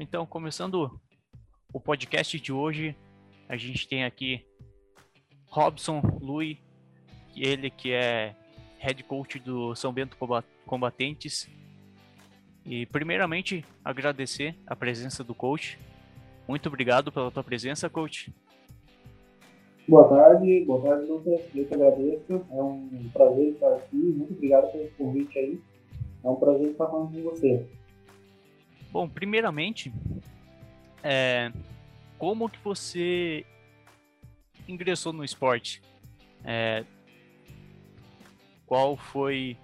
Então, começando o podcast de hoje, a gente tem aqui Robson Lui, ele que é head coach do São Bento Combatentes. E primeiramente agradecer a presença do coach. Muito obrigado pela tua presença, coach. Boa tarde, boa tarde, Lucas. Eu que agradeço. É um prazer estar aqui. Muito obrigado pelo convite aí. É um prazer estar falando com você. Bom, primeiramente, é, como que você ingressou no esporte? É, qual foi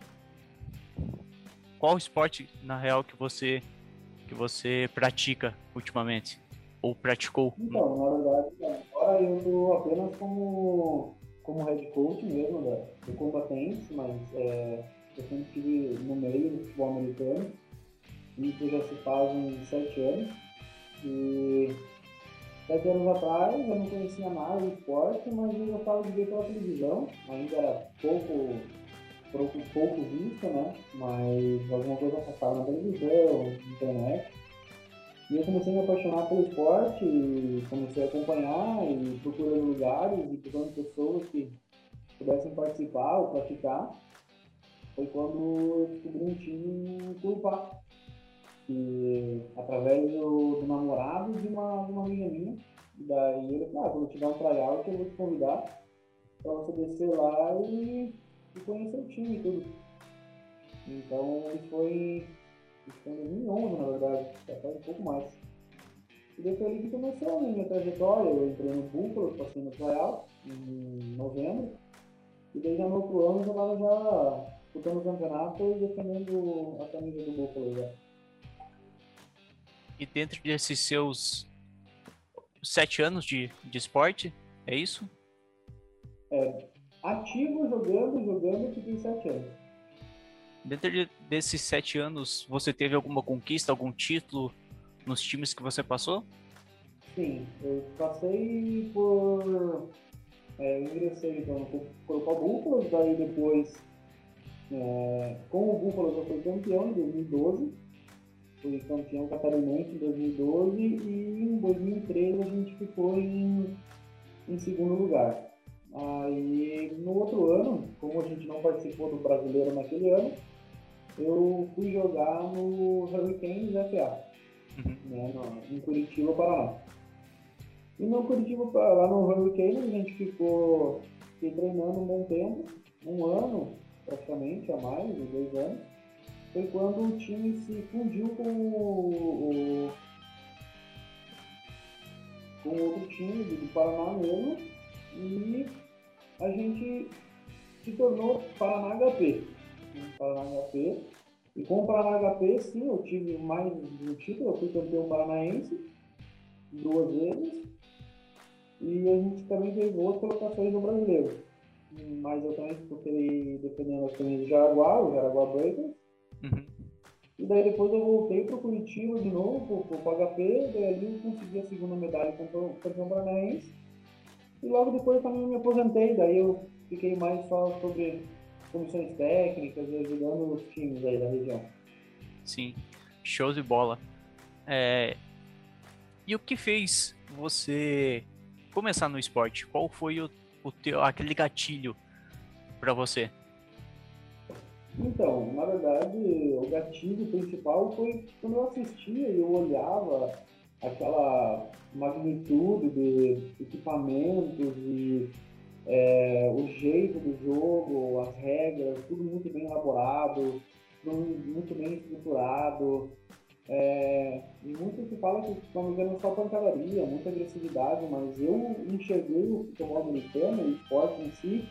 qual esporte na real que você que você pratica ultimamente ou praticou? Então, na verdade, agora eu estou apenas como como head coach mesmo da, do combatente, mas é, eu sempre estive no meio do futebol americano. Isso já se fazem sete anos. E sete anos atrás eu não conhecia nada do esporte, mas eu gostava de ver pela televisão. Ainda era pouco pouco, pouco visto, né? Mas alguma coisa passava na televisão, na internet. E eu comecei a me apaixonar pelo esporte e comecei a acompanhar e procurando lugares e procurando pessoas que pudessem participar ou praticar. Foi quando eu descobri um time em Curupá, que através do, do namorado de uma, uma amiga minha. Daí ele falou, ah, quando tiver um tryout eu vou te convidar para você descer lá e e conhecer o time e tudo. Então isso foi, em 2011, na verdade, faz um pouco mais. E daí foi ali que começou a minha trajetória. Eu entrei no Búfalo, passei no tryout em novembro. E daí já no outro ano eu estava já disputando o campeonato e defendendo a camisa do Búfalo já. E dentro desses seus sete anos de, de esporte, é isso? É, ativo jogando, jogando, que tem sete anos. Dentro de, desses sete anos, você teve alguma conquista, algum título nos times que você passou? Sim, eu passei por. É, eu ingressei então, no Corpo Búfalos, daí depois, é, com o Búfalos, eu fui campeão em 2012. Fui campeão catarinense em 2012 e em 2013 a gente ficou em, em segundo lugar. Aí no outro ano, como a gente não participou do brasileiro naquele ano, eu fui jogar no Hurricanes FA, uhum. né, no, em Curitiba, Paraná. E no Curitiba, lá no Hurricanes, a gente ficou treinando um bom tempo, um ano praticamente, a mais, dois anos. Foi quando o time se fundiu com o, com outro time do Paraná mesmo e a gente se tornou Paraná HP. Paraná HP. E com o Paraná HP, sim, eu tive mais um título, eu fui campeão paranaense duas vezes. E a gente também teve outras colocações no brasileiro. Mas eu também fiquei defendendo as do Jaraguá, o Jaraguá Breakers. Uhum. E daí depois eu voltei para Curitiba de novo, para o HP, daí ali eu consegui a segunda medalha contra o campeão paranaense. E logo depois também me aposentei, daí eu fiquei mais só sobre comissões técnicas e ajudando os times aí da região. Sim, show de bola. É... E o que fez você começar no esporte? Qual foi o, o teu, aquele gatilho para você? Então, na verdade, o gatilho principal foi quando eu assistia e eu olhava aquela magnitude de equipamentos e é, o jeito do jogo, as regras, tudo muito bem elaborado, muito bem estruturado. É, e muito se fala que estamos vendo só pancadaria, muita agressividade, mas eu enxerguei o futebol americano, o esporte em si,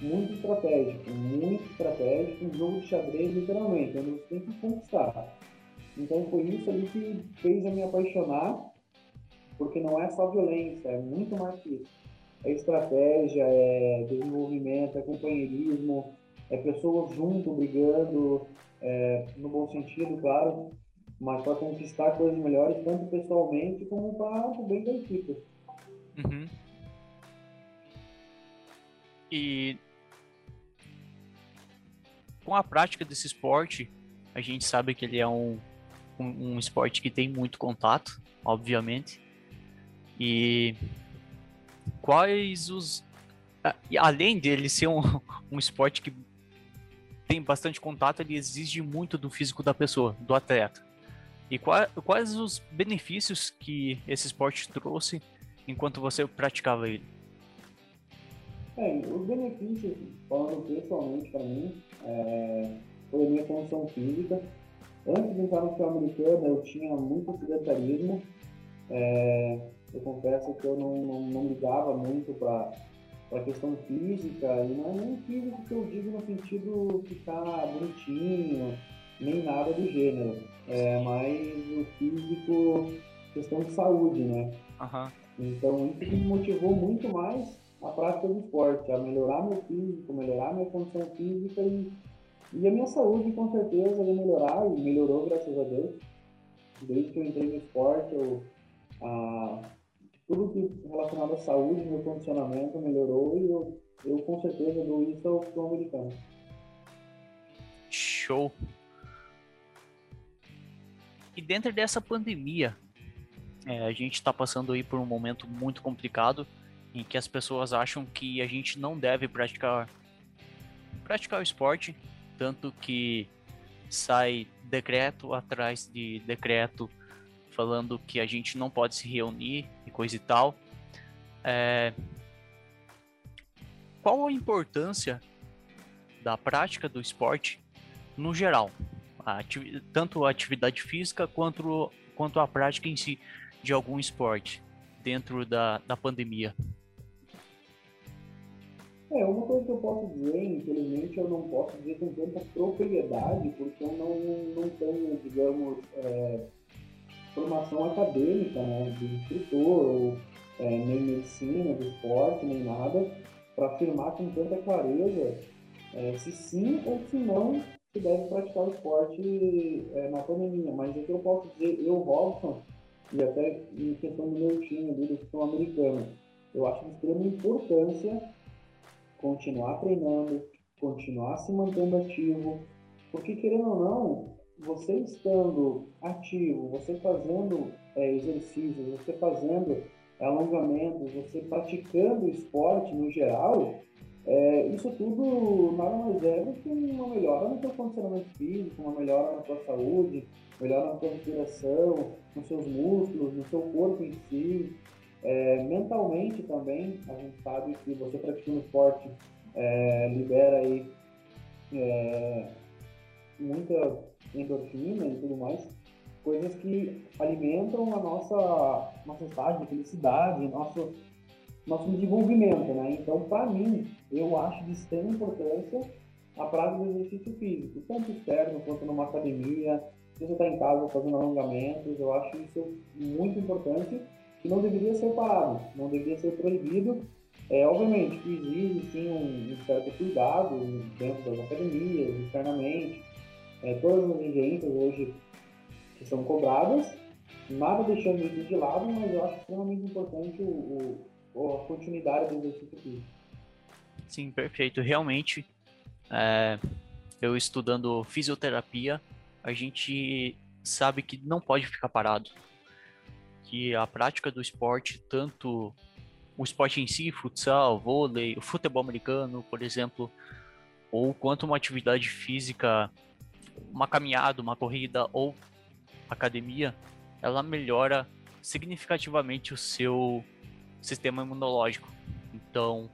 muito estratégico, muito estratégico, um jogo de xadrez literalmente, onde você tem que conquistar. Então foi isso ali que fez eu me apaixonar, porque não é só violência, é muito mais que isso. É estratégia, é desenvolvimento, é companheirismo, é pessoas junto, brigando, é, no bom sentido, claro, mas para conquistar coisas melhores, tanto pessoalmente como para o bem da equipe. Uhum. E com a prática desse esporte, a gente sabe que ele é um um esporte que tem muito contato, obviamente. E quais os. Além dele ser um, um esporte que tem bastante contato, ele exige muito do físico da pessoa, do atleta. E quais, quais os benefícios que esse esporte trouxe enquanto você praticava ele? É, os benefícios, falando pessoalmente para mim, é, foi a minha condição física. Antes de entrar no futebol americano, eu tinha muito sedentarismo. É, eu confesso que eu não, não, não ligava muito para a questão física, e não é nem físico que eu digo no sentido ficar bonitinho, nem nada do gênero. É mais o físico, questão de saúde, né? Uhum. Então isso me motivou muito mais a prática do esporte, a melhorar meu físico, melhorar minha condição física e, e a minha saúde com certeza ia melhorar e melhorou graças a Deus. Desde que eu entrei no esporte, eu, tudo que relacionado à saúde, meu condicionamento melhorou e eu, eu com certeza dou isso ao futebol americano. Show! E dentro dessa pandemia, é, a gente está passando aí por um momento muito complicado em que as pessoas acham que a gente não deve praticar praticar o esporte, tanto que sai decreto atrás de decreto falando que a gente não pode se reunir e coisa e tal. É... Qual a importância da prática do esporte no geral? A tanto a atividade física quanto, quanto a prática em si de algum esporte dentro da, da pandemia. É, uma coisa que eu posso dizer, infelizmente eu não posso dizer com tanta propriedade, porque eu não, não tenho, digamos, é, formação acadêmica, né, de instrutor, ou é, nem medicina, de esporte, nem nada, para afirmar com tanta clareza é, se sim ou se não se deve praticar o esporte é, na pandemia. Mas o que eu posso dizer, eu, Robson, e até em questão do meu time do futebol americano, eu acho de extrema importância continuar treinando, continuar se mantendo ativo, porque querendo ou não, você estando ativo, você fazendo é, exercícios, você fazendo alongamentos, você praticando esporte no geral, é, isso tudo nada mais é do que uma melhora no seu condicionamento físico, uma melhora na sua saúde, melhora na sua respiração, nos seus músculos, no seu corpo em si, é, mentalmente também, a gente sabe que você praticando esporte é, libera aí é, muita endorfina e tudo mais, coisas que alimentam a nossa, nossa estágio de felicidade, nosso, nosso desenvolvimento, né? Então, para mim, eu acho de extrema importância a prática do exercício físico, tanto externo quanto numa academia, se você está em casa fazendo alongamentos, eu acho isso muito importante que não deveria ser parado, não deveria ser proibido. É, obviamente que existe sim um, um certo cuidado dentro das academias, externamente, é, todas as exigências hoje que são cobradas, nada deixando isso de lado, mas eu acho extremamente importante o, o, a continuidade do exercício físico. Sim, perfeito. Realmente, é, eu estudando fisioterapia, a gente sabe que não pode ficar parado que a prática do esporte, tanto o esporte em si, futsal, vôlei, futebol americano, por exemplo, ou quanto uma atividade física, uma caminhada, uma corrida ou academia, ela melhora significativamente o seu sistema imunológico. Então,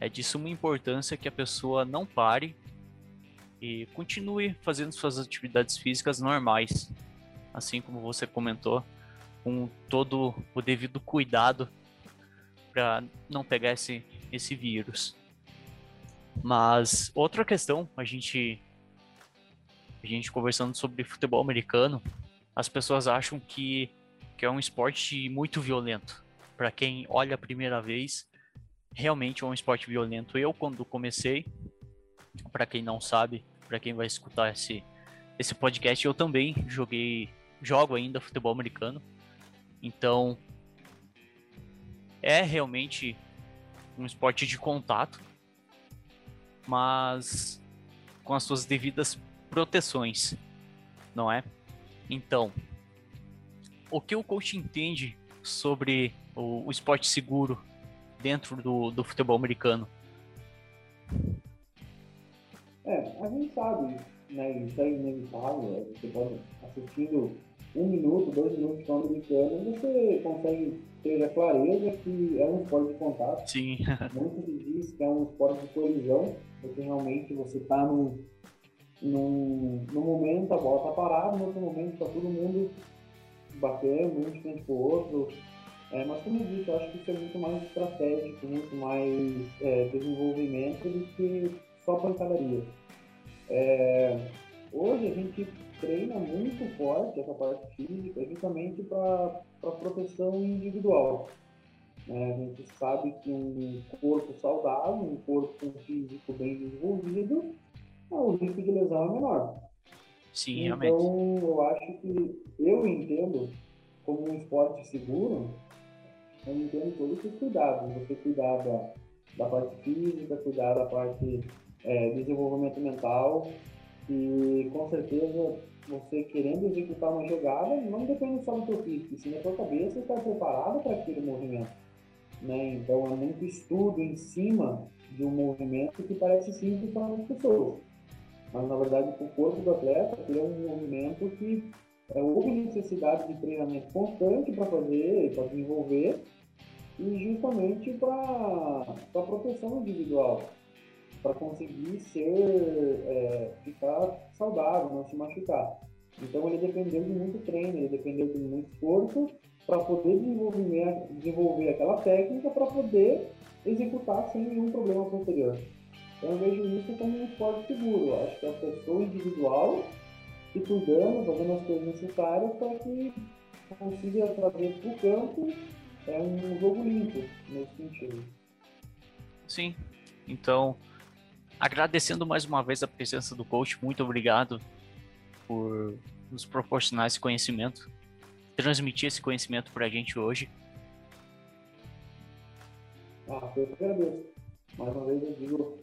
é de suma importância que a pessoa não pare e continue fazendo suas atividades físicas normais, assim como você comentou, com todo o devido cuidado para não pegar esse, esse vírus. Mas outra questão, a gente a gente conversando sobre futebol americano, as pessoas acham que, que é um esporte muito violento. Para quem olha a primeira vez, realmente é um esporte violento. Eu quando comecei, para quem não sabe, para quem vai escutar esse esse podcast, eu também joguei jogo ainda futebol americano então, é realmente um esporte de contato, mas com as suas devidas proteções, não é? Então, o que o coach entende sobre o, o esporte seguro dentro do, do futebol americano? É, a gente sabe, né, isso é inevitável, você pode, assistindo um minuto, dois minutos de futebol americano, você consegue ter a clareza que é um esporte de contato. Sim. Muito se diz que é um esporte de colisão, porque realmente você está num, num, num momento a bola está parada, no outro momento está todo mundo batendo, um de frente para o outro. É, mas como eu disse, eu acho que isso é muito mais estratégico, muito mais é, desenvolvimento do que só pancadaria. É, hoje a gente treina muito forte essa parte física justamente para proteção individual. É, a gente sabe que um corpo saudável, um corpo físico bem desenvolvido, o risco de lesão é menor. Sim, então, realmente. eu acho que eu entendo como um esporte seguro, eu entendo todos os cuidados. Você cuidar da, da parte física, cuidar da parte é, desenvolvimento mental e com certeza você querendo executar uma jogada não depende só do seu físico, sim da sua cabeça estar preparado para aquele movimento. Né? Então é muito estudo em cima de um movimento que parece simples para as pessoas. Mas na verdade o corpo do atleta é um movimento que é, houve necessidade de treinamento constante para fazer, para desenvolver, e justamente para a proteção individual para conseguir ser, é, ficar saudável, não se machucar. Então ele dependeu de muito treino, ele dependeu de muito esforço para poder desenvolver, desenvolver aquela técnica para poder executar sem nenhum problema posterior. Então eu vejo isso como um esporte seguro. Eu acho que é a pessoa individual se cuidando, fazendo as coisas necessárias para que consiga trazer para o campo é um jogo limpo nesse sentido. Sim. Então, agradecendo mais uma vez a presença do coach, muito obrigado por nos proporcionar esse conhecimento, transmitir esse conhecimento para a gente hoje. Ah, eu agradeço. Mais uma vez eu digo,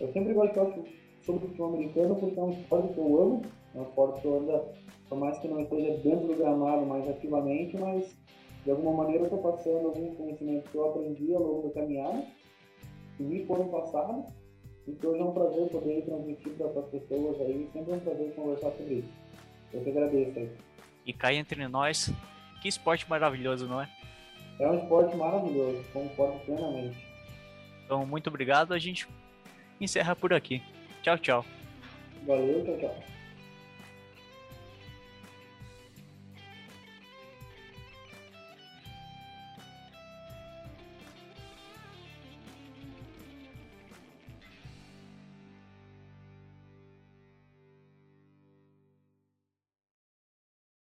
eu sempre gosto de sobre o futebol americano porque é um esporte que eu amo, é um esporte que eu ainda, por mais que não esteja dentro do gramado mais ativamente, mas de alguma maneira eu estou passando alguns conhecimentos que eu aprendi ao longo da caminhada, que me foram passados então hoje é um prazer poder transmitir para as pessoas aí, sempre é um prazer conversar sobre isso. Eu te agradeço aí. E cai entre nós, que esporte maravilhoso, não é? É um esporte maravilhoso, concordo plenamente. Então, muito obrigado, a gente encerra por aqui. Tchau, tchau. Valeu, tchau, tchau.